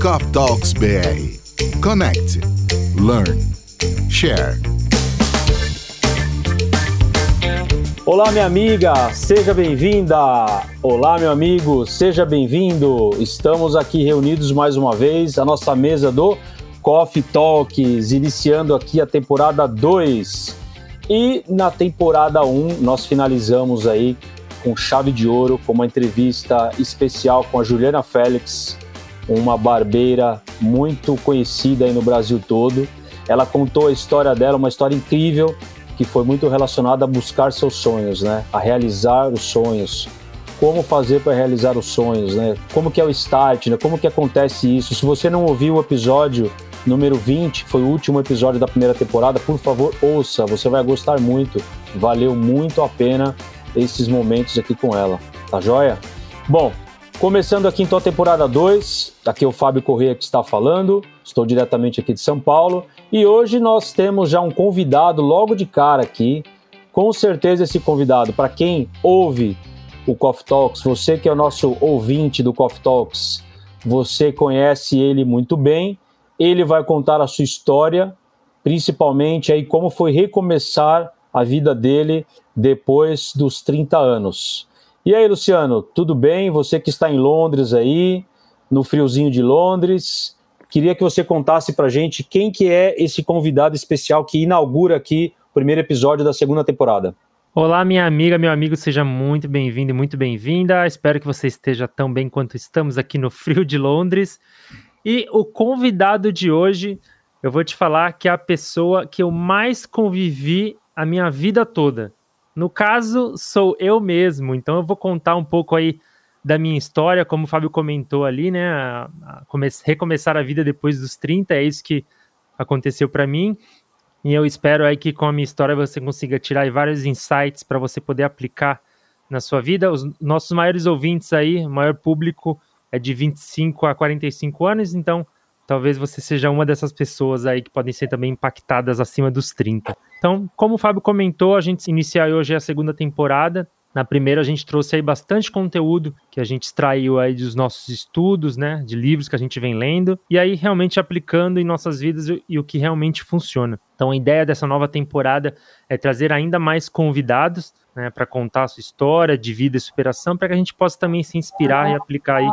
Coffee Talks BR. Connect, learn, share. Olá, minha amiga, seja bem-vinda. Olá, meu amigo, seja bem-vindo. Estamos aqui reunidos mais uma vez, a nossa mesa do Coffee Talks, iniciando aqui a temporada 2. E na temporada 1, um, nós finalizamos aí com chave de ouro, com uma entrevista especial com a Juliana Félix, uma barbeira muito conhecida aí no Brasil todo. Ela contou a história dela, uma história incrível, que foi muito relacionada a buscar seus sonhos, né? A realizar os sonhos. Como fazer para realizar os sonhos, né? Como que é o start, né? Como que acontece isso? Se você não ouviu o episódio número 20, que foi o último episódio da primeira temporada, por favor, ouça, você vai gostar muito. Valeu muito a pena esses momentos aqui com ela, tá joia? Bom, começando aqui então a temporada 2, aqui é o Fábio Corrêa que está falando, estou diretamente aqui de São Paulo e hoje nós temos já um convidado logo de cara aqui. Com certeza esse convidado, para quem ouve o Coffee Talks, você que é o nosso ouvinte do Coffee Talks, você conhece ele muito bem ele vai contar a sua história, principalmente aí como foi recomeçar a vida dele depois dos 30 anos. E aí, Luciano, tudo bem? Você que está em Londres aí, no friozinho de Londres, queria que você contasse pra gente quem que é esse convidado especial que inaugura aqui o primeiro episódio da segunda temporada. Olá, minha amiga, meu amigo, seja muito bem-vindo e muito bem-vinda. Espero que você esteja tão bem quanto estamos aqui no frio de Londres. E o convidado de hoje, eu vou te falar que é a pessoa que eu mais convivi a minha vida toda. No caso, sou eu mesmo, então eu vou contar um pouco aí da minha história, como o Fábio comentou ali, né? A, a recomeçar a vida depois dos 30, é isso que aconteceu para mim. E eu espero aí que com a minha história você consiga tirar vários insights para você poder aplicar na sua vida. Os nossos maiores ouvintes aí, maior público, é de 25 a 45 anos, então talvez você seja uma dessas pessoas aí que podem ser também impactadas acima dos 30. Então, como o Fábio comentou, a gente inicia hoje a segunda temporada. Na primeira a gente trouxe aí bastante conteúdo que a gente extraiu aí dos nossos estudos, né, de livros que a gente vem lendo e aí realmente aplicando em nossas vidas e o que realmente funciona. Então a ideia dessa nova temporada é trazer ainda mais convidados né, para contar a sua história de vida e superação, para que a gente possa também se inspirar e aplicar aí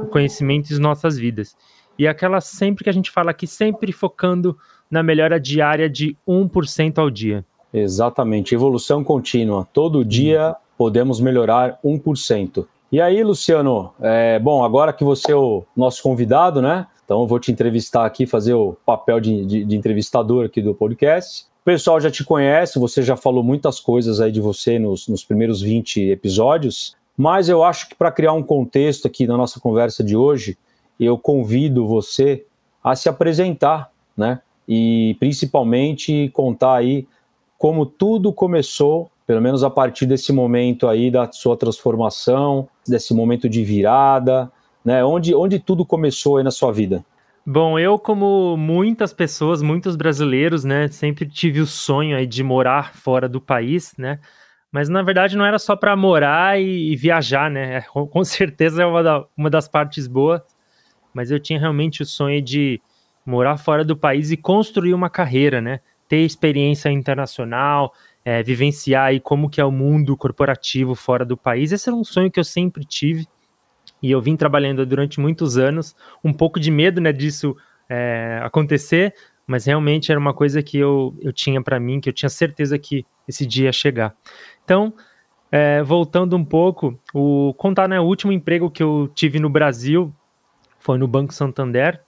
o conhecimento em nossas vidas. E aquela sempre que a gente fala aqui, sempre focando na melhora diária de 1% ao dia. Exatamente, evolução contínua. Todo dia podemos melhorar 1%. E aí, Luciano, é, bom, agora que você é o nosso convidado, né? Então eu vou te entrevistar aqui, fazer o papel de, de, de entrevistador aqui do podcast. O pessoal já te conhece, você já falou muitas coisas aí de você nos, nos primeiros 20 episódios, mas eu acho que para criar um contexto aqui na nossa conversa de hoje, eu convido você a se apresentar, né? E principalmente contar aí como tudo começou, pelo menos a partir desse momento aí da sua transformação, desse momento de virada, né? Onde, onde tudo começou aí na sua vida? Bom, eu, como muitas pessoas, muitos brasileiros, né, sempre tive o sonho aí de morar fora do país, né? Mas na verdade não era só para morar e, e, viajar, né? Com certeza é uma, da, uma das partes boas, mas eu tinha realmente o sonho de morar fora do país e construir uma carreira, né? Ter experiência internacional, é, vivenciar aí como que é o mundo corporativo fora do país. Esse era um sonho que eu sempre tive e eu vim trabalhando durante muitos anos, um pouco de medo né, disso é, acontecer, mas realmente era uma coisa que eu, eu tinha para mim, que eu tinha certeza que esse dia ia chegar. Então, é, voltando um pouco, o contar né, o último emprego que eu tive no Brasil foi no Banco Santander.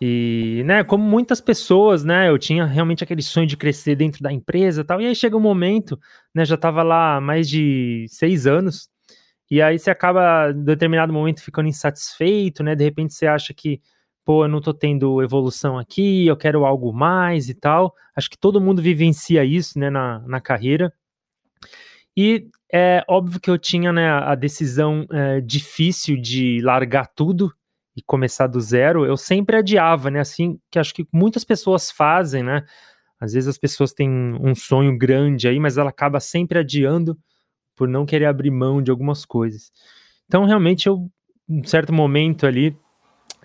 E, né, como muitas pessoas, né, eu tinha realmente aquele sonho de crescer dentro da empresa tal. E aí chega um momento, né, já estava lá mais de seis anos, e aí você acaba, em determinado momento, ficando insatisfeito, né? De repente você acha que, pô, eu não tô tendo evolução aqui, eu quero algo mais e tal. Acho que todo mundo vivencia isso, né, na, na carreira. E é óbvio que eu tinha, né, a decisão é, difícil de largar tudo e começar do zero. Eu sempre adiava, né, assim, que acho que muitas pessoas fazem, né? Às vezes as pessoas têm um sonho grande aí, mas ela acaba sempre adiando por não querer abrir mão de algumas coisas. Então, realmente, eu, em certo momento ali,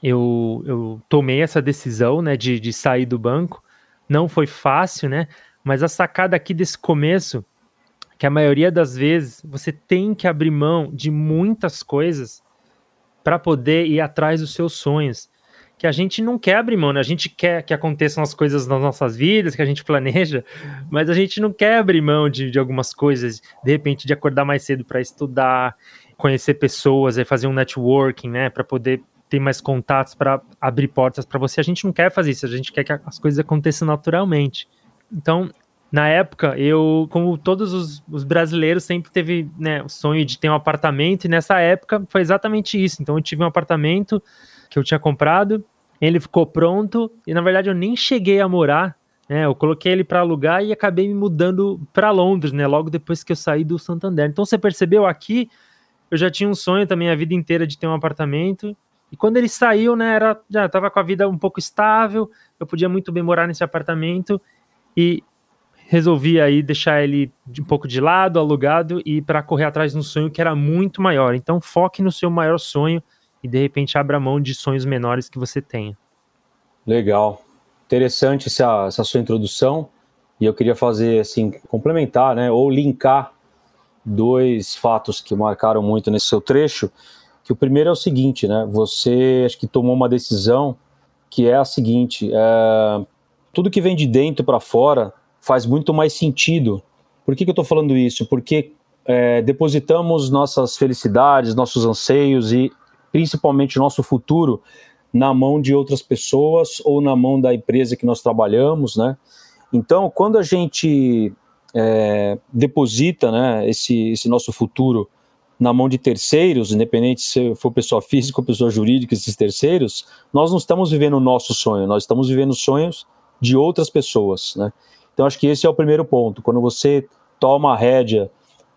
eu, eu tomei essa decisão, né, de, de sair do banco. Não foi fácil, né? Mas a sacada aqui desse começo, que a maioria das vezes você tem que abrir mão de muitas coisas para poder ir atrás dos seus sonhos. Que a gente não quer abrir mão, né? A gente quer que aconteçam as coisas nas nossas vidas, que a gente planeja, mas a gente não quer abrir mão de, de algumas coisas, de repente, de acordar mais cedo para estudar, conhecer pessoas, fazer um networking, né? Para poder ter mais contatos para abrir portas para você. A gente não quer fazer isso, a gente quer que as coisas aconteçam naturalmente. Então, na época, eu, como todos os, os brasileiros, sempre teve né, o sonho de ter um apartamento, e nessa época foi exatamente isso. Então, eu tive um apartamento que eu tinha comprado, ele ficou pronto, e na verdade eu nem cheguei a morar. Né, eu coloquei ele para alugar e acabei me mudando para Londres, né? Logo depois que eu saí do Santander. Então você percebeu aqui, eu já tinha um sonho também a vida inteira de ter um apartamento e quando ele saiu, né, era, já estava com a vida um pouco estável, eu podia muito bem morar nesse apartamento e resolvi aí deixar ele um pouco de lado, alugado e para correr atrás de um sonho que era muito maior. Então foque no seu maior sonho e de repente abra mão de sonhos menores que você tenha. Legal. Interessante essa, essa sua introdução e eu queria fazer assim, complementar, né, ou linkar dois fatos que marcaram muito nesse seu trecho que o primeiro é o seguinte, né? Você acho que tomou uma decisão que é a seguinte: é, tudo que vem de dentro para fora faz muito mais sentido. Por que, que eu estou falando isso? Porque é, depositamos nossas felicidades, nossos anseios e principalmente nosso futuro na mão de outras pessoas ou na mão da empresa que nós trabalhamos, né? Então, quando a gente é, deposita né, esse, esse nosso futuro na mão de terceiros, independente se for pessoa física ou pessoa jurídica, esses terceiros, nós não estamos vivendo o nosso sonho, nós estamos vivendo sonhos de outras pessoas, né? Então acho que esse é o primeiro ponto. Quando você toma a rédea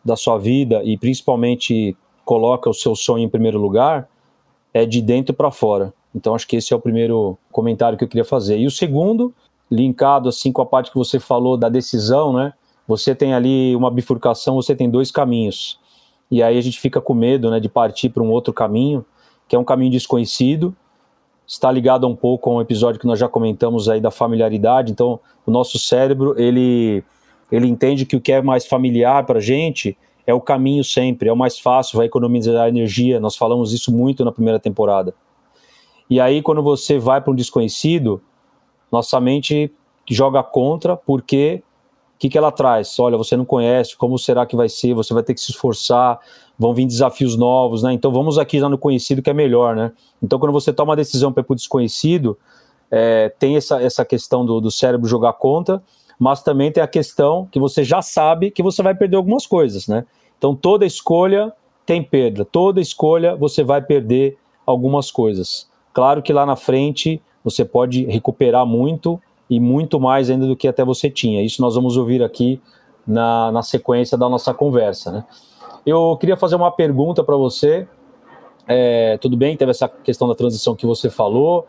da sua vida e principalmente coloca o seu sonho em primeiro lugar, é de dentro para fora. Então acho que esse é o primeiro comentário que eu queria fazer. E o segundo, linkado assim com a parte que você falou da decisão, né? Você tem ali uma bifurcação, você tem dois caminhos e aí a gente fica com medo né, de partir para um outro caminho, que é um caminho desconhecido, está ligado um pouco a um episódio que nós já comentamos aí da familiaridade, então o nosso cérebro, ele, ele entende que o que é mais familiar para a gente é o caminho sempre, é o mais fácil, vai economizar energia, nós falamos isso muito na primeira temporada. E aí quando você vai para um desconhecido, nossa mente joga contra, porque que, que ela traz? Olha, você não conhece, como será que vai ser? Você vai ter que se esforçar, vão vir desafios novos, né? Então vamos aqui já no conhecido que é melhor, né? Então quando você toma uma decisão para o desconhecido, é, tem essa, essa questão do, do cérebro jogar contra, mas também tem a questão que você já sabe que você vai perder algumas coisas, né? Então toda escolha tem perda, toda escolha você vai perder algumas coisas. Claro que lá na frente você pode recuperar muito, e muito mais ainda do que até você tinha. Isso nós vamos ouvir aqui na, na sequência da nossa conversa. Né? Eu queria fazer uma pergunta para você. É, tudo bem, teve essa questão da transição que você falou,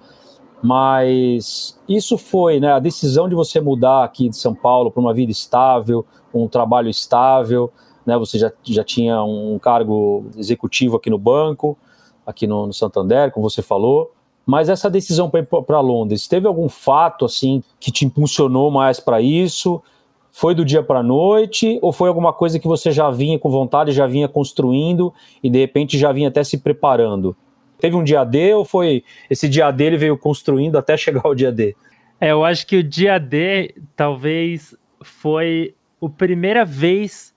mas isso foi né, a decisão de você mudar aqui de São Paulo para uma vida estável, um trabalho estável. Né, você já, já tinha um cargo executivo aqui no banco, aqui no, no Santander, como você falou. Mas essa decisão para ir para Londres, teve algum fato assim que te impulsionou mais para isso? Foi do dia para a noite ou foi alguma coisa que você já vinha com vontade, já vinha construindo e de repente já vinha até se preparando? Teve um dia D ou foi esse dia D ele veio construindo até chegar ao dia D? É, eu acho que o dia D talvez foi a primeira vez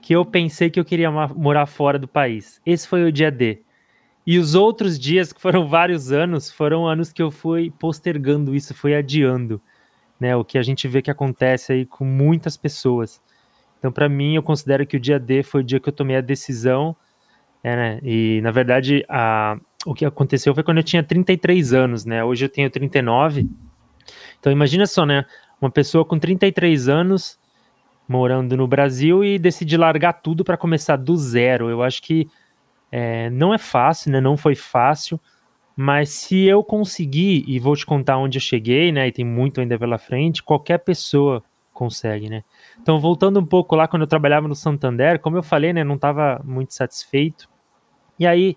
que eu pensei que eu queria morar fora do país. Esse foi o dia D. E os outros dias, que foram vários anos, foram anos que eu fui postergando isso, fui adiando, né? O que a gente vê que acontece aí com muitas pessoas. Então, para mim, eu considero que o dia D foi o dia que eu tomei a decisão, é, né? E, na verdade, a, o que aconteceu foi quando eu tinha 33 anos, né? Hoje eu tenho 39. Então, imagina só, né? Uma pessoa com 33 anos morando no Brasil e decide largar tudo para começar do zero. Eu acho que é, não é fácil, né? Não foi fácil, mas se eu conseguir, e vou te contar onde eu cheguei, né? E tem muito ainda pela frente, qualquer pessoa consegue, né? Então, voltando um pouco lá, quando eu trabalhava no Santander, como eu falei, né? Não estava muito satisfeito. E aí,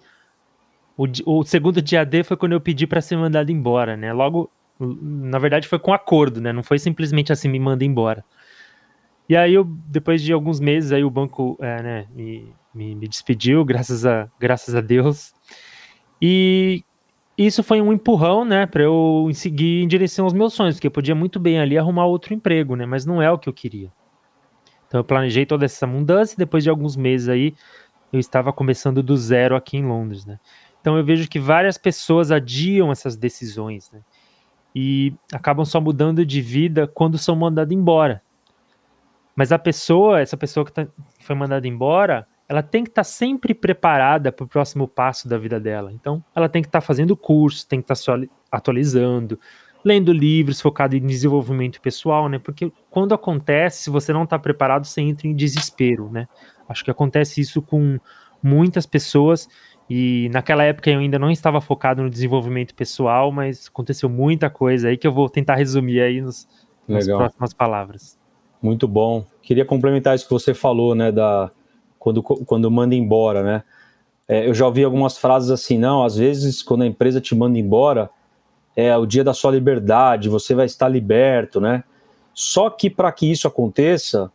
o, o segundo dia D foi quando eu pedi para ser mandado embora, né? Logo, na verdade foi com acordo, né? Não foi simplesmente assim me manda embora. E aí eu, depois de alguns meses, aí o banco é, né, me, me, me, despediu, graças a, graças a Deus. E isso foi um empurrão, né, para eu seguir em direção aos meus sonhos, porque eu podia muito bem ali arrumar outro emprego, né, mas não é o que eu queria. Então eu planejei toda essa mudança e depois de alguns meses aí eu estava começando do zero aqui em Londres, né. Então eu vejo que várias pessoas adiam essas decisões, né, e acabam só mudando de vida quando são mandados embora. Mas a pessoa, essa pessoa que, tá, que foi mandada embora, ela tem que estar tá sempre preparada para o próximo passo da vida dela. Então, ela tem que estar tá fazendo curso, tem que estar tá atualizando, lendo livros focados em desenvolvimento pessoal, né? Porque quando acontece, se você não está preparado, você entra em desespero, né? Acho que acontece isso com muitas pessoas e naquela época eu ainda não estava focado no desenvolvimento pessoal, mas aconteceu muita coisa aí que eu vou tentar resumir aí nos, nas próximas palavras. Muito bom. Queria complementar isso que você falou, né, da quando, quando manda embora, né? É, eu já ouvi algumas frases assim, não, às vezes quando a empresa te manda embora, é o dia da sua liberdade, você vai estar liberto, né? Só que para que isso aconteça,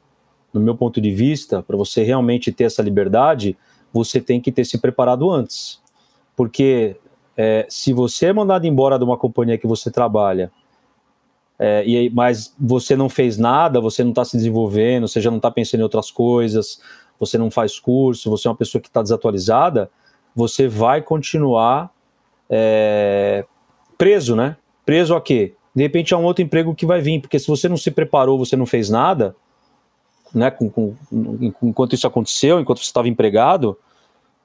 no meu ponto de vista, para você realmente ter essa liberdade, você tem que ter se preparado antes. Porque é, se você é mandado embora de uma companhia que você trabalha é, e, mas você não fez nada, você não está se desenvolvendo, você já não está pensando em outras coisas, você não faz curso, você é uma pessoa que está desatualizada, você vai continuar é, preso, né? Preso a quê? De repente é um outro emprego que vai vir, porque se você não se preparou, você não fez nada, né? Com, com, enquanto isso aconteceu, enquanto você estava empregado,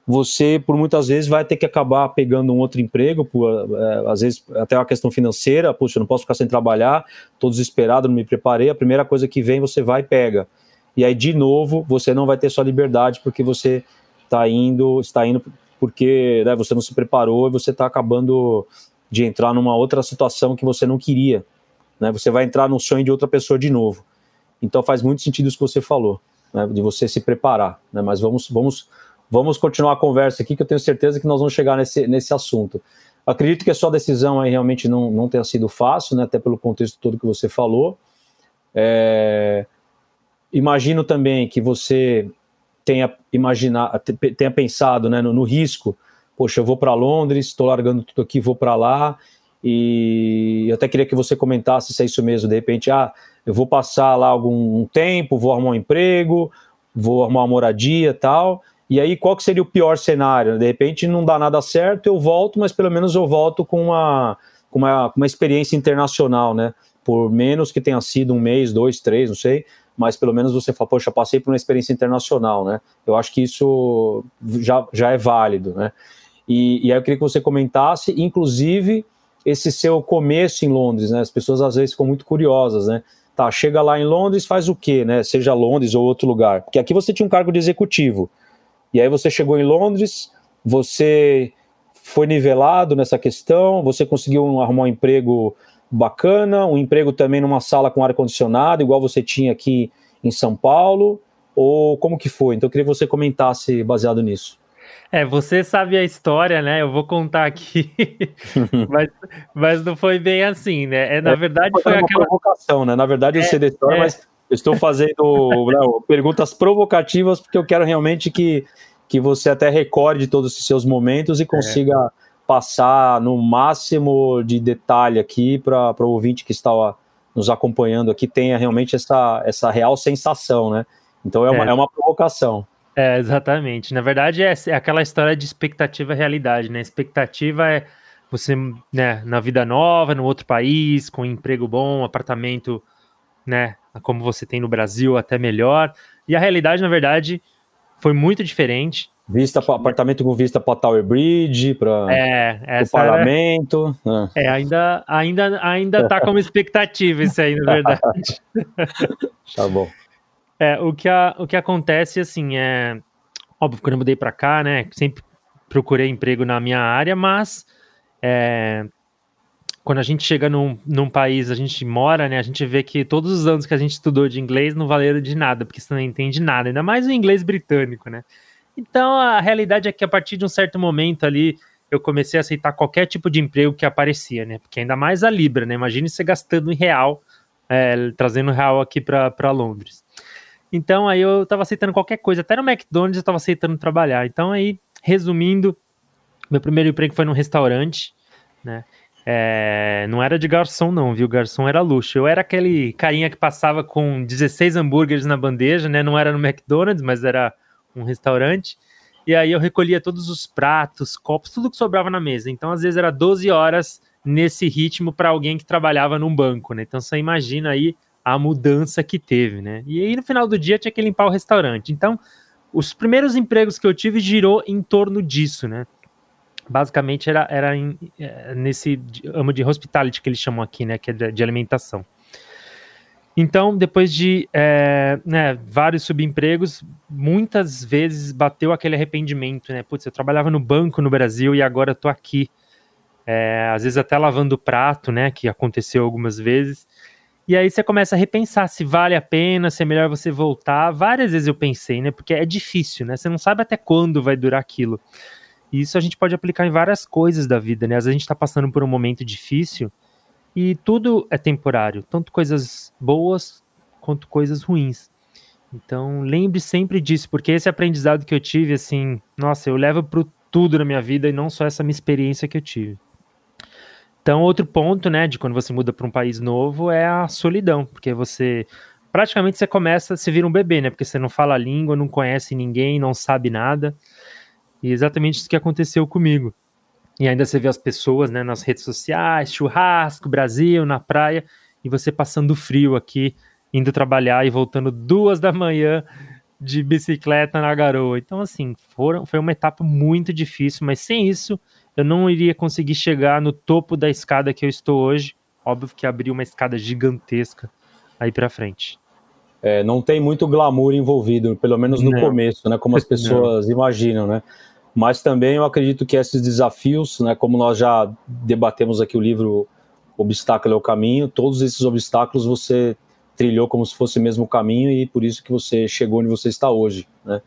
você por muitas vezes vai ter que acabar pegando um outro emprego, por, é, às vezes até uma questão financeira, puxa, eu não posso ficar sem trabalhar, estou desesperado, não me preparei, a primeira coisa que vem você vai e pega. E aí, de novo, você não vai ter sua liberdade porque você está indo, está indo porque né, você não se preparou e você está acabando de entrar numa outra situação que você não queria. Né? Você vai entrar no sonho de outra pessoa de novo. Então faz muito sentido isso que você falou, né, de você se preparar. Né? Mas vamos, vamos Vamos continuar a conversa aqui, que eu tenho certeza que nós vamos chegar nesse, nesse assunto. Acredito que a sua decisão aí realmente não, não tenha sido fácil, né, até pelo contexto todo que você falou. É, imagino também que você tenha, imaginar, tenha pensado né, no, no risco. Poxa, eu vou para Londres, estou largando tudo aqui, vou para lá. E eu até queria que você comentasse se é isso mesmo. De repente, ah, eu vou passar lá algum tempo, vou arrumar um emprego, vou arrumar uma moradia tal e aí, qual que seria o pior cenário? De repente não dá nada certo, eu volto, mas pelo menos eu volto com uma, com uma, uma experiência internacional, né? Por menos que tenha sido um mês, dois, três, não sei, mas pelo menos você fala, poxa, passei por uma experiência internacional, né? Eu acho que isso já, já é válido, né? E, e aí eu queria que você comentasse, inclusive, esse seu começo em Londres, né? As pessoas às vezes ficam muito curiosas, né? Tá, chega lá em Londres, faz o quê, né? Seja Londres ou outro lugar. Porque aqui você tinha um cargo de executivo. E aí você chegou em Londres, você foi nivelado nessa questão, você conseguiu arrumar um emprego bacana, um emprego também numa sala com ar condicionado, igual você tinha aqui em São Paulo, ou como que foi? Então eu queria que você comentasse baseado nisso. É, você sabe a história, né? Eu vou contar aqui, mas, mas não foi bem assim, né? É, na é, verdade foi, foi aquela provocação, né? Na verdade eu é, sei da história, é, mas eu estou fazendo não, perguntas provocativas porque eu quero realmente que, que você até recorde todos os seus momentos e consiga é. Passar no máximo de detalhe aqui para o ouvinte que está nos acompanhando aqui tenha realmente essa, essa real sensação, né? Então é uma, é. é uma provocação. É, exatamente. Na verdade, é, é aquela história de expectativa e realidade, né? Expectativa é você, né, na vida nova, no outro país, com um emprego bom, apartamento, né, como você tem no Brasil, até melhor. E a realidade, na verdade, foi muito diferente. Vista para apartamento com vista para Tower Bridge, para é, o parlamento. Era... É. é, ainda, ainda, ainda tá como expectativa isso aí, na verdade. tá bom. É, o que, a, o que acontece, assim, é. Óbvio, quando eu mudei para cá, né? Sempre procurei emprego na minha área, mas é, quando a gente chega num, num país, a gente mora, né? A gente vê que todos os anos que a gente estudou de inglês não valeram de nada, porque você não entende nada, ainda mais o inglês britânico, né? Então a realidade é que a partir de um certo momento ali, eu comecei a aceitar qualquer tipo de emprego que aparecia, né? Porque ainda mais a Libra, né? Imagine você gastando em real, é, trazendo real aqui para Londres. Então aí eu tava aceitando qualquer coisa, até no McDonald's eu tava aceitando trabalhar. Então aí, resumindo, meu primeiro emprego foi num restaurante, né? É, não era de garçom, não, viu? Garçom era luxo. Eu era aquele carinha que passava com 16 hambúrgueres na bandeja, né? Não era no McDonald's, mas era um restaurante. E aí eu recolhia todos os pratos, copos, tudo que sobrava na mesa. Então, às vezes, era 12 horas nesse ritmo para alguém que trabalhava num banco, né? Então, você imagina aí a mudança que teve, né? E aí, no final do dia, tinha que limpar o restaurante. Então, os primeiros empregos que eu tive girou em torno disso, né? Basicamente era, era em, é, nesse amo de hospitality que eles chamam aqui, né, que é de, de alimentação. Então, depois de é, né, vários subempregos, muitas vezes bateu aquele arrependimento, né? Putz, eu trabalhava no banco no Brasil e agora eu tô aqui. É, às vezes até lavando prato, né? Que aconteceu algumas vezes. E aí você começa a repensar se vale a pena, se é melhor você voltar. Várias vezes eu pensei, né? Porque é difícil, né? Você não sabe até quando vai durar aquilo. E isso a gente pode aplicar em várias coisas da vida, né? Às vezes a gente está passando por um momento difícil e tudo é temporário, tanto coisas boas quanto coisas ruins. Então, lembre sempre disso, porque esse aprendizado que eu tive, assim, nossa, eu levo para tudo na minha vida e não só essa minha experiência que eu tive. Então, outro ponto, né, de quando você muda para um país novo é a solidão, porque você praticamente você começa, se vira um bebê, né, porque você não fala a língua, não conhece ninguém, não sabe nada. E exatamente isso que aconteceu comigo. E ainda você vê as pessoas né, nas redes sociais, churrasco, Brasil, na praia, e você passando frio aqui, indo trabalhar e voltando duas da manhã de bicicleta na garoa. Então, assim, foram, foi uma etapa muito difícil, mas sem isso eu não iria conseguir chegar no topo da escada que eu estou hoje. Óbvio que abri uma escada gigantesca aí para frente. É, não tem muito glamour envolvido, pelo menos no não. começo, né? Como as pessoas imaginam, né? Mas também eu acredito que esses desafios, né, como nós já debatemos aqui o livro Obstáculo é o Caminho, todos esses obstáculos você trilhou como se fosse mesmo o caminho e por isso que você chegou onde você está hoje, né?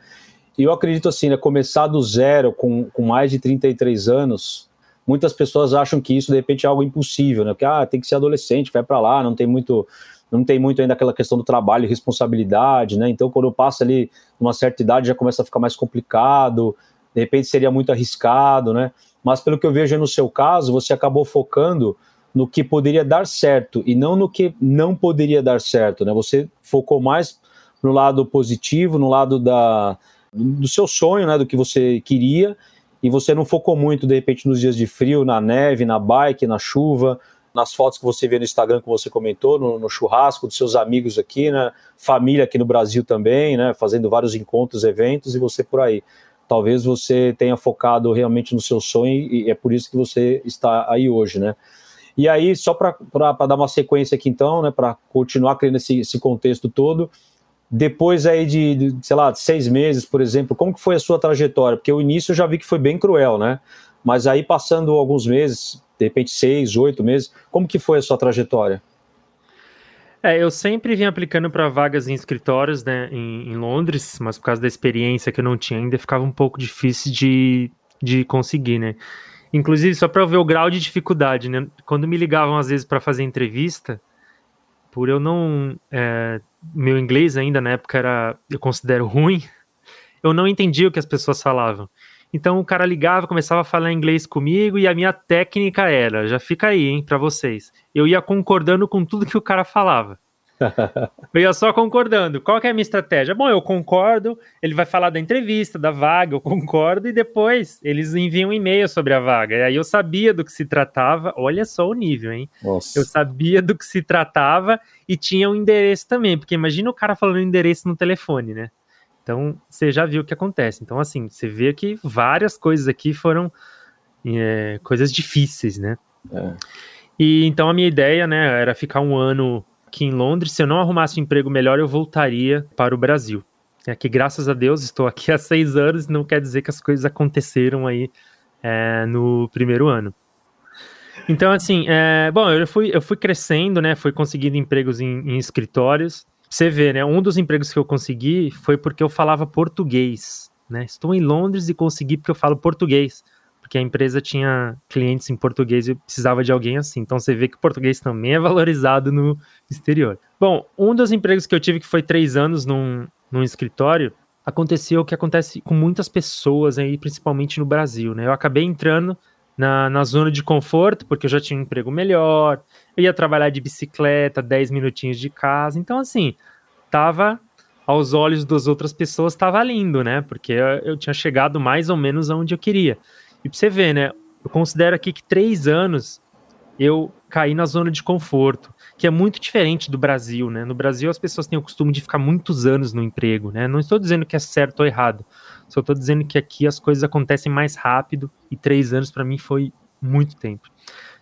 E eu acredito assim, né, começar do zero com, com mais de 33 anos, muitas pessoas acham que isso de repente é algo impossível, né? Porque ah, tem que ser adolescente, vai para lá, não tem muito não tem muito ainda aquela questão do trabalho e responsabilidade, né? Então, quando passa ali uma certa idade, já começa a ficar mais complicado, de repente seria muito arriscado, né? Mas pelo que eu vejo no seu caso, você acabou focando no que poderia dar certo e não no que não poderia dar certo, né? Você focou mais no lado positivo, no lado da, do seu sonho, né? Do que você queria e você não focou muito de repente nos dias de frio, na neve, na bike, na chuva, nas fotos que você vê no Instagram, que você comentou, no, no, churrasco dos seus amigos aqui, né? Família aqui no Brasil também, né? Fazendo vários encontros, eventos e você por aí talvez você tenha focado realmente no seu sonho e é por isso que você está aí hoje, né? E aí, só para dar uma sequência aqui então, né, para continuar criando esse, esse, contexto todo, depois aí de, de, sei lá, seis meses, por exemplo, como que foi a sua trajetória? Porque o início eu já vi que foi bem cruel, né? Mas aí passando alguns meses, de repente seis, oito meses, como que foi a sua trajetória? É, eu sempre vim aplicando para vagas em escritórios, né, em, em, Londres, mas por causa da experiência que eu não tinha ainda, ficava um pouco difícil de, de conseguir, né. Inclusive, só para ver o grau de dificuldade, né, quando me ligavam às vezes para fazer entrevista, por eu não. É, meu inglês ainda na época era, eu considero ruim, eu não entendia o que as pessoas falavam. Então o cara ligava, começava a falar inglês comigo e a minha técnica era, já fica aí, hein, para vocês. Eu ia concordando com tudo que o cara falava. eu ia só concordando. Qual que é a minha estratégia? Bom, eu concordo, ele vai falar da entrevista, da vaga, eu concordo, e depois eles enviam um e-mail sobre a vaga. E aí eu sabia do que se tratava, olha só o nível, hein? Nossa. Eu sabia do que se tratava e tinha um endereço também, porque imagina o cara falando endereço no telefone, né? Então, você já viu o que acontece. Então, assim, você vê que várias coisas aqui foram é, coisas difíceis, né? É. E então a minha ideia, né, era ficar um ano aqui em Londres. Se eu não arrumasse um emprego melhor, eu voltaria para o Brasil. É que graças a Deus estou aqui há seis anos, não quer dizer que as coisas aconteceram aí é, no primeiro ano. Então, assim, é, bom, eu fui, eu fui crescendo, né? Fui conseguindo empregos em, em escritórios. Você vê, né? Um dos empregos que eu consegui foi porque eu falava português, né? Estou em Londres e consegui porque eu falo português. porque a empresa tinha clientes em português e precisava de alguém assim. Então você vê que o português também é valorizado no exterior. Bom, um dos empregos que eu tive, que foi três anos num, num escritório, aconteceu o que acontece com muitas pessoas aí, principalmente no Brasil, né? Eu acabei entrando na, na zona de conforto, porque eu já tinha um emprego melhor, eu ia trabalhar de bicicleta, 10 minutinhos de casa, então assim, tava aos olhos das outras pessoas estava lindo, né? Porque eu tinha chegado mais ou menos aonde eu queria. E pra você ver, né? Eu considero aqui que três anos eu caí na zona de conforto, que é muito diferente do Brasil, né? No Brasil as pessoas têm o costume de ficar muitos anos no emprego, né? Não estou dizendo que é certo ou errado, só estou dizendo que aqui as coisas acontecem mais rápido e três anos para mim foi muito tempo.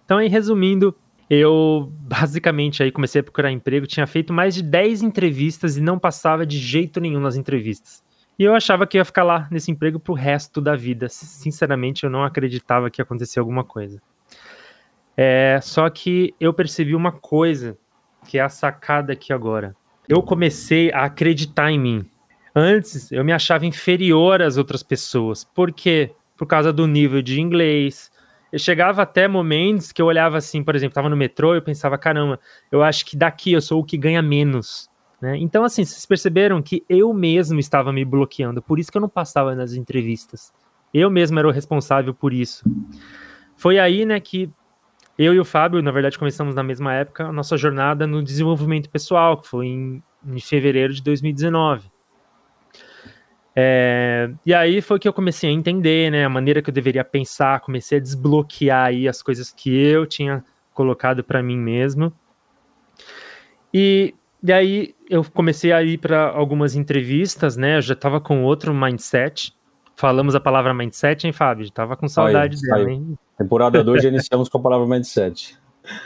Então, aí resumindo, eu basicamente aí comecei a procurar emprego, tinha feito mais de 10 entrevistas e não passava de jeito nenhum nas entrevistas. E eu achava que ia ficar lá nesse emprego pro resto da vida. Sinceramente, eu não acreditava que ia acontecer alguma coisa. É, só que eu percebi uma coisa, que é a sacada aqui agora. Eu comecei a acreditar em mim. Antes, eu me achava inferior às outras pessoas. Por quê? Por causa do nível de inglês. Eu chegava até momentos que eu olhava assim, por exemplo, estava no metrô e eu pensava, caramba, eu acho que daqui eu sou o que ganha menos. Né? Então, assim, vocês perceberam que eu mesmo estava me bloqueando, por isso que eu não passava nas entrevistas. Eu mesmo era o responsável por isso. Foi aí, né, que eu e o Fábio, na verdade, começamos na mesma época a nossa jornada no desenvolvimento pessoal, que foi em, em fevereiro de 2019. É, e aí foi que eu comecei a entender, né, a maneira que eu deveria pensar, comecei a desbloquear aí as coisas que eu tinha colocado para mim mesmo. E, e aí eu comecei a ir para algumas entrevistas, né, eu já estava com outro mindset. Falamos a palavra mindset, hein, Fábio? Tava com saudade aí, dela, aí. hein? Temporada 2 já iniciamos com a palavra mindset.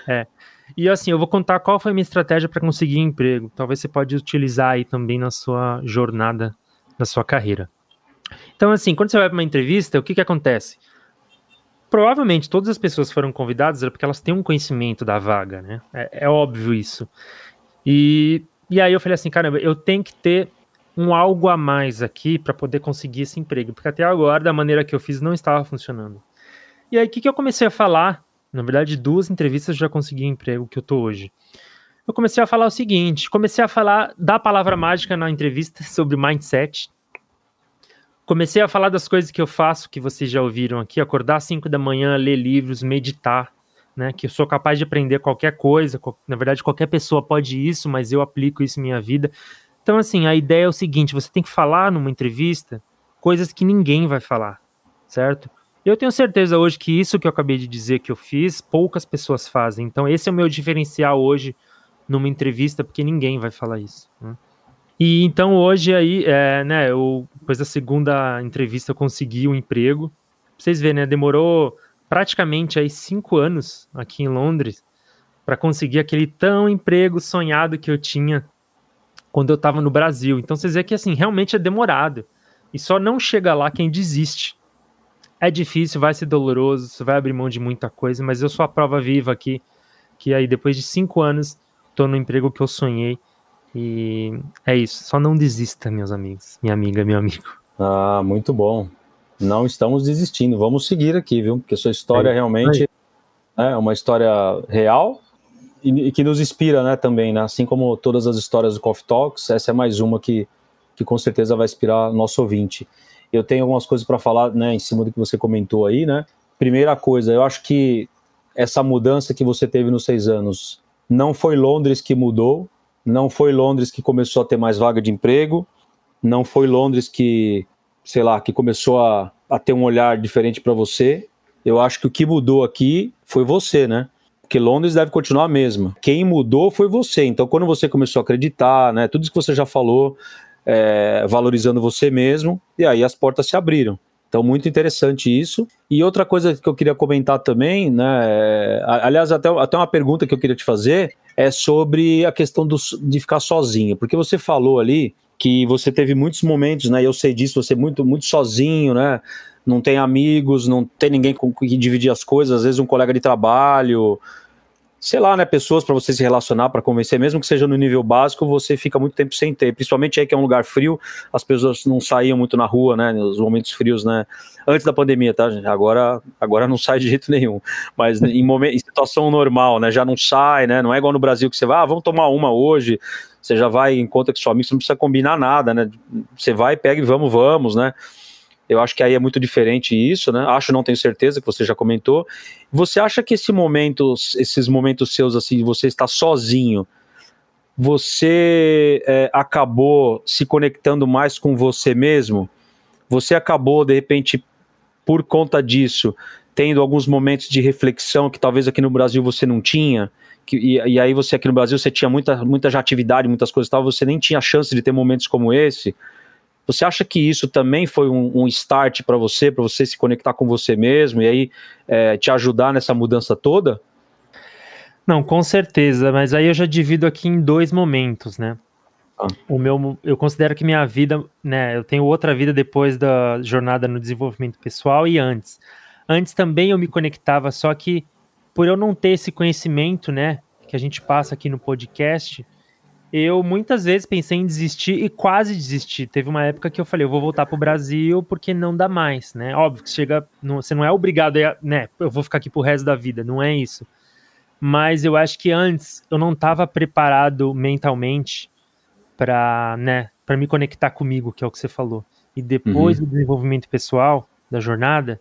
É. E assim, eu vou contar qual foi a minha estratégia para conseguir emprego. Talvez você pode utilizar aí também na sua jornada da sua carreira. Então, assim, quando você vai para uma entrevista, o que, que acontece? Provavelmente todas as pessoas foram convidadas porque elas têm um conhecimento da vaga, né? É, é óbvio isso. E, e aí eu falei assim, caramba, eu tenho que ter um algo a mais aqui para poder conseguir esse emprego, porque até agora, da maneira que eu fiz, não estava funcionando. E aí, o que, que eu comecei a falar? Na verdade, duas entrevistas já consegui o emprego que eu tô hoje. Eu comecei a falar o seguinte: comecei a falar da palavra mágica na entrevista sobre mindset. Comecei a falar das coisas que eu faço, que vocês já ouviram aqui: acordar às 5 da manhã, ler livros, meditar, né? Que eu sou capaz de aprender qualquer coisa. Na verdade, qualquer pessoa pode isso, mas eu aplico isso em minha vida. Então, assim, a ideia é o seguinte: você tem que falar numa entrevista coisas que ninguém vai falar, certo? Eu tenho certeza hoje que isso que eu acabei de dizer que eu fiz, poucas pessoas fazem. Então, esse é o meu diferencial hoje numa entrevista, porque ninguém vai falar isso. Né? E então hoje aí, é, né, eu, depois da segunda entrevista eu consegui o um emprego. Pra vocês verem, né, demorou praticamente aí cinco anos aqui em Londres para conseguir aquele tão emprego sonhado que eu tinha quando eu estava no Brasil. Então vocês veem que assim, realmente é demorado. E só não chega lá quem desiste. É difícil, vai ser doloroso, você vai abrir mão de muita coisa, mas eu sou a prova viva aqui, que aí depois de cinco anos, tô no emprego que eu sonhei. E é isso, só não desista, meus amigos, minha amiga, meu amigo. Ah, muito bom. Não estamos desistindo, vamos seguir aqui, viu? Porque sua história é, realmente é uma história real e, e, que nos inspira, né, também, né? Assim como todas as histórias do Coffee Talks, essa é mais uma que, que com certeza vai inspirar nosso ouvinte. Eu tenho algumas coisas para falar, né, em cima do que você comentou aí, né? Primeira coisa, eu acho que essa mudança que você teve nos seis anos não foi Londres que mudou, não foi Londres que começou a ter mais vaga de emprego, não foi Londres que, sei lá, que começou a, a ter um olhar diferente para você. Eu acho que o que mudou aqui foi você, né? Porque Londres deve continuar a mesma. Quem mudou foi você. Então, quando você começou a acreditar, né? Tudo isso que você já falou, é, valorizando você mesmo, e aí as portas se abriram. Então, muito interessante isso. E outra coisa que eu queria comentar também, né? É, aliás, até, até uma pergunta que eu queria te fazer é sobre a questão do, de ficar sozinho. Porque você falou ali que você teve muitos momentos, né? Eu sei disso, você é muito, muito sozinho, né? Não tem amigos, não tem ninguém com que dividir as coisas, às vezes um colega de trabalho. Sei lá, né, pessoas para você se relacionar, para convencer, mesmo que seja no nível básico, você fica muito tempo sem ter. Principalmente aí que é um lugar frio, as pessoas não saíam muito na rua, né, nos momentos frios, né, antes da pandemia, tá, gente? Agora, agora não sai de jeito nenhum. Mas em, momento, em situação normal, né, já não sai, né, não é igual no Brasil que você vai, ah, vamos tomar uma hoje, você já vai em conta que seu amigo, você não precisa combinar nada, né, você vai, pega e vamos, vamos, né. Eu acho que aí é muito diferente isso, né? Acho, não tenho certeza, que você já comentou. Você acha que esse momento, esses momentos seus, assim, você está sozinho, você é, acabou se conectando mais com você mesmo? Você acabou, de repente, por conta disso, tendo alguns momentos de reflexão que talvez aqui no Brasil você não tinha? Que, e, e, aí você aqui no Brasil você tinha muita, muita atividade, muitas coisas tal, você nem tinha chance de ter momentos como esse. Você acha que isso também foi um, um start para você, para você se conectar com você mesmo e aí é, te ajudar nessa mudança toda? Não, com certeza, mas aí eu já divido aqui em dois momentos, né? Ah. O meu, eu considero que minha vida, né? Eu tenho outra vida depois da jornada no desenvolvimento pessoal e antes. Antes também eu me conectava, só que por eu não ter esse conhecimento, né? Que a gente passa aqui no podcast, eu muitas vezes pensei em desistir e quase desisti. Teve uma época que eu falei, eu vou voltar pro Brasil porque não dá mais, né? Óbvio que chega, não, você não é obrigado a, né? Eu vou ficar aqui pro resto da vida, não é isso. Mas eu acho que antes eu não estava preparado mentalmente para, né, para me conectar comigo, que é o que você falou. E depois uhum. do desenvolvimento pessoal da jornada,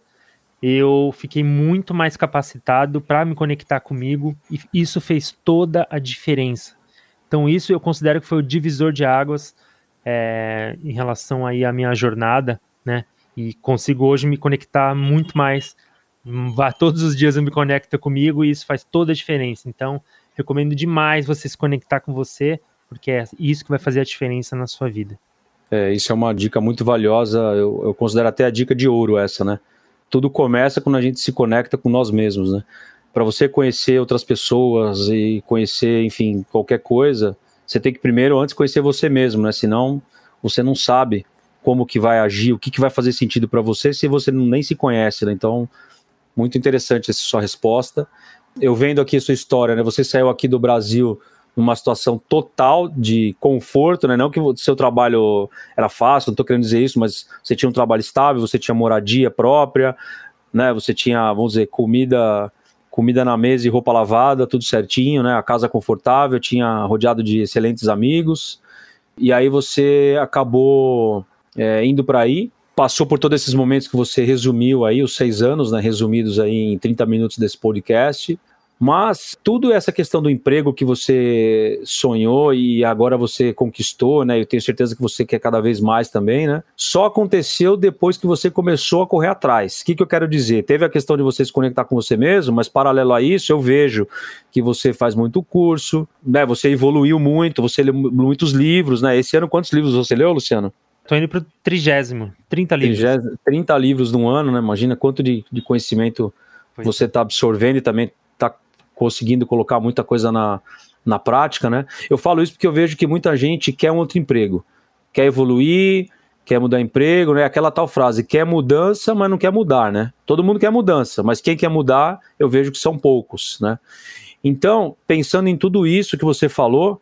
eu fiquei muito mais capacitado para me conectar comigo e isso fez toda a diferença então isso eu considero que foi o divisor de águas é, em relação aí à minha jornada, né? E consigo hoje me conectar muito mais. Todos os dias eu me conecto comigo e isso faz toda a diferença. Então, recomendo demais você se conectar com você, porque é isso que vai fazer a diferença na sua vida. É, isso é uma dica muito valiosa, eu, eu considero até a dica de ouro essa, né? Tudo começa quando a gente se conecta com nós mesmos, né? Para você conhecer outras pessoas e conhecer, enfim, qualquer coisa, você tem que primeiro antes conhecer você mesmo, né? Senão você não sabe como que vai agir, o que, que vai fazer sentido para você se você nem se conhece, né? Então, muito interessante essa sua resposta. Eu vendo aqui a sua história, né? Você saiu aqui do Brasil numa situação total de conforto, né? Não que o seu trabalho era fácil, não estou querendo dizer isso, mas você tinha um trabalho estável, você tinha moradia própria, né? Você tinha, vamos dizer, comida comida na mesa e roupa lavada, tudo certinho, né? A casa confortável, tinha rodeado de excelentes amigos. E aí você acabou é, indo para aí, passou por todos esses momentos que você resumiu aí, os seis anos, né? Resumidos aí em 30 minutos desse podcast. Mas tudo essa questão do emprego que você sonhou e agora você conquistou, né? Eu tenho certeza que você quer cada vez mais também, né? Só aconteceu depois que você começou a correr atrás. O que, que eu quero dizer? Teve a questão de você se conectar com você mesmo, mas paralelo a isso, eu vejo que você faz muito curso, né? Você evoluiu muito, você leu muitos livros, né? Esse ano, quantos livros você leu, Luciano? Tô indo pro trigésimo, 30 livros. 30, 30 livros no ano, né? Imagina quanto de, de conhecimento Foi. você está absorvendo e também conseguindo colocar muita coisa na, na prática, né? Eu falo isso porque eu vejo que muita gente quer um outro emprego, quer evoluir, quer mudar emprego, né? Aquela tal frase, quer mudança, mas não quer mudar, né? Todo mundo quer mudança, mas quem quer mudar, eu vejo que são poucos, né? Então, pensando em tudo isso que você falou,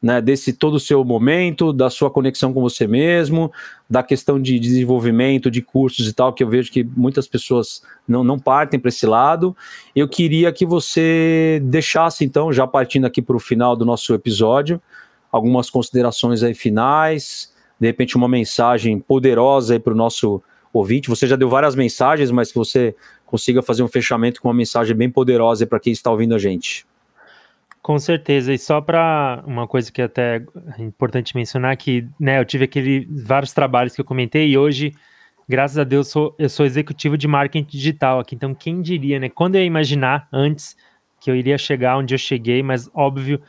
né, desse todo o seu momento, da sua conexão com você mesmo, da questão de desenvolvimento de cursos e tal, que eu vejo que muitas pessoas não, não partem para esse lado. Eu queria que você deixasse, então, já partindo aqui para o final do nosso episódio, algumas considerações aí finais, de repente uma mensagem poderosa aí para o nosso ouvinte. Você já deu várias mensagens, mas que você consiga fazer um fechamento com uma mensagem bem poderosa para quem está ouvindo a gente. Com certeza, e só para uma coisa que é até é importante mencionar que, né, eu tive aquele vários trabalhos que eu comentei e hoje, graças a Deus, sou, eu sou executivo de marketing digital aqui. Então, quem diria, né? Quando eu ia imaginar antes que eu iria chegar onde eu cheguei, mas óbvio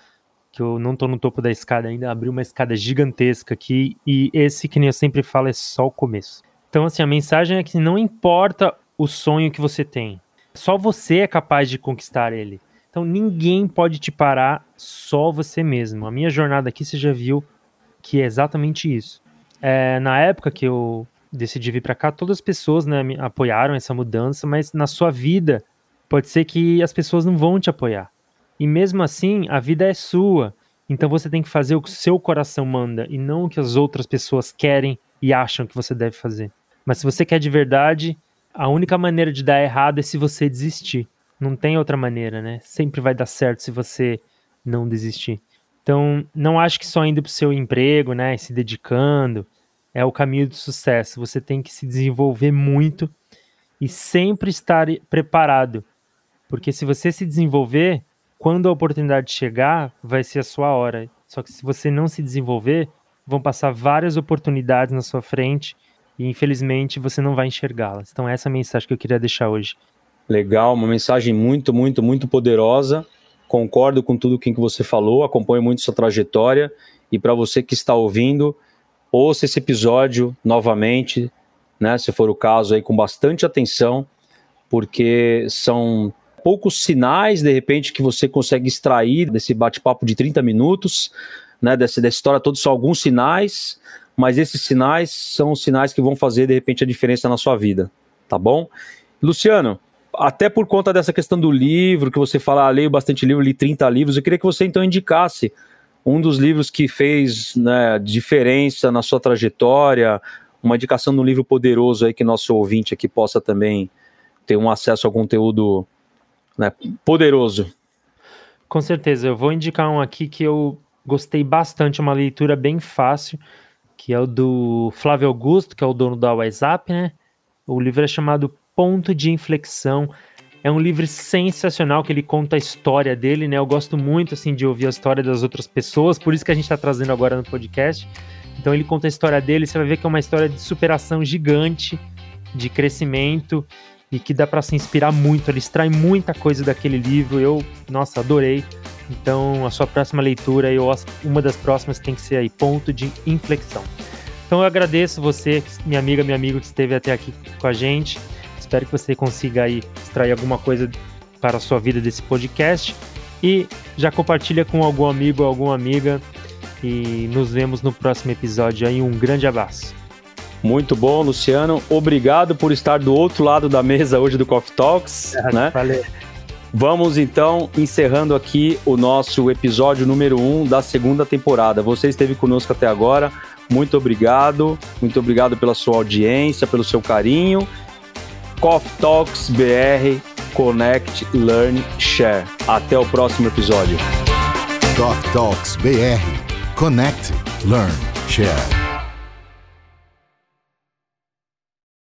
que eu não estou no topo da escada ainda, abri uma escada gigantesca aqui e esse, que nem eu sempre falo, é só o começo. Então, assim, a mensagem é que não importa o sonho que você tem, só você é capaz de conquistar ele. Então ninguém pode te parar, só você mesmo. A minha jornada aqui você já viu que é exatamente isso. É, na época que eu decidi vir para cá, todas as pessoas né, me apoiaram essa mudança, mas na sua vida pode ser que as pessoas não vão te apoiar. E mesmo assim, a vida é sua. Então você tem que fazer o que o seu coração manda e não o que as outras pessoas querem e acham que você deve fazer. Mas se você quer de verdade, a única maneira de dar errado é se você desistir. Não tem outra maneira, né? Sempre vai dar certo se você não desistir. Então, não acho que só indo para o seu emprego, né, se dedicando, é o caminho do sucesso. Você tem que se desenvolver muito e sempre estar preparado. Porque se você se desenvolver, quando a oportunidade chegar, vai ser a sua hora. Só que se você não se desenvolver, vão passar várias oportunidades na sua frente e infelizmente você não vai enxergá-las. Então essa é a mensagem que eu queria deixar hoje. Legal, uma mensagem muito, muito, muito poderosa. Concordo com tudo que você falou, acompanho muito sua trajetória e para você que está ouvindo, ouça esse episódio novamente, né, se for o caso aí com bastante atenção, porque são poucos sinais de repente que você consegue extrair desse bate-papo de 30 minutos, né, dessa, dessa história toda, são alguns sinais, mas esses sinais são os sinais que vão fazer de repente a diferença na sua vida, tá bom? Luciano, até por conta dessa questão do livro, que você fala, ah, leio bastante livro, li 30 livros, eu queria que você então indicasse um dos livros que fez né, diferença na sua trajetória, uma indicação de um livro poderoso aí que nosso ouvinte aqui possa também ter um acesso ao conteúdo né, poderoso. Com certeza, eu vou indicar um aqui que eu gostei bastante, uma leitura bem fácil, que é o do Flávio Augusto, que é o dono da WhatsApp, né? O livro é chamado Ponto de Inflexão. É um livro sensacional que ele conta a história dele, né? Eu gosto muito assim de ouvir a história das outras pessoas, por isso que a gente está trazendo agora no podcast. Então ele conta a história dele, você vai ver que é uma história de superação gigante, de crescimento e que dá para se inspirar muito. Ele extrai muita coisa daquele livro. Eu, nossa, adorei. Então a sua próxima leitura, eu, uma das próximas tem que ser aí ponto de inflexão. Então eu agradeço você, minha amiga, meu amigo que esteve até aqui com a gente. Espero que você consiga aí extrair alguma coisa para a sua vida desse podcast e já compartilha com algum amigo ou alguma amiga e nos vemos no próximo episódio aí. Um grande abraço. Muito bom, Luciano. Obrigado por estar do outro lado da mesa hoje do Coffee Talks. É, né? Valeu. Vamos então encerrando aqui o nosso episódio número 1 um da segunda temporada. Você esteve conosco até agora. Muito obrigado. Muito obrigado pela sua audiência, pelo seu carinho Coffee Talks BR, Connect, Learn, Share. Até o próximo episódio. Coffee Talks BR, Connect, Learn, Share.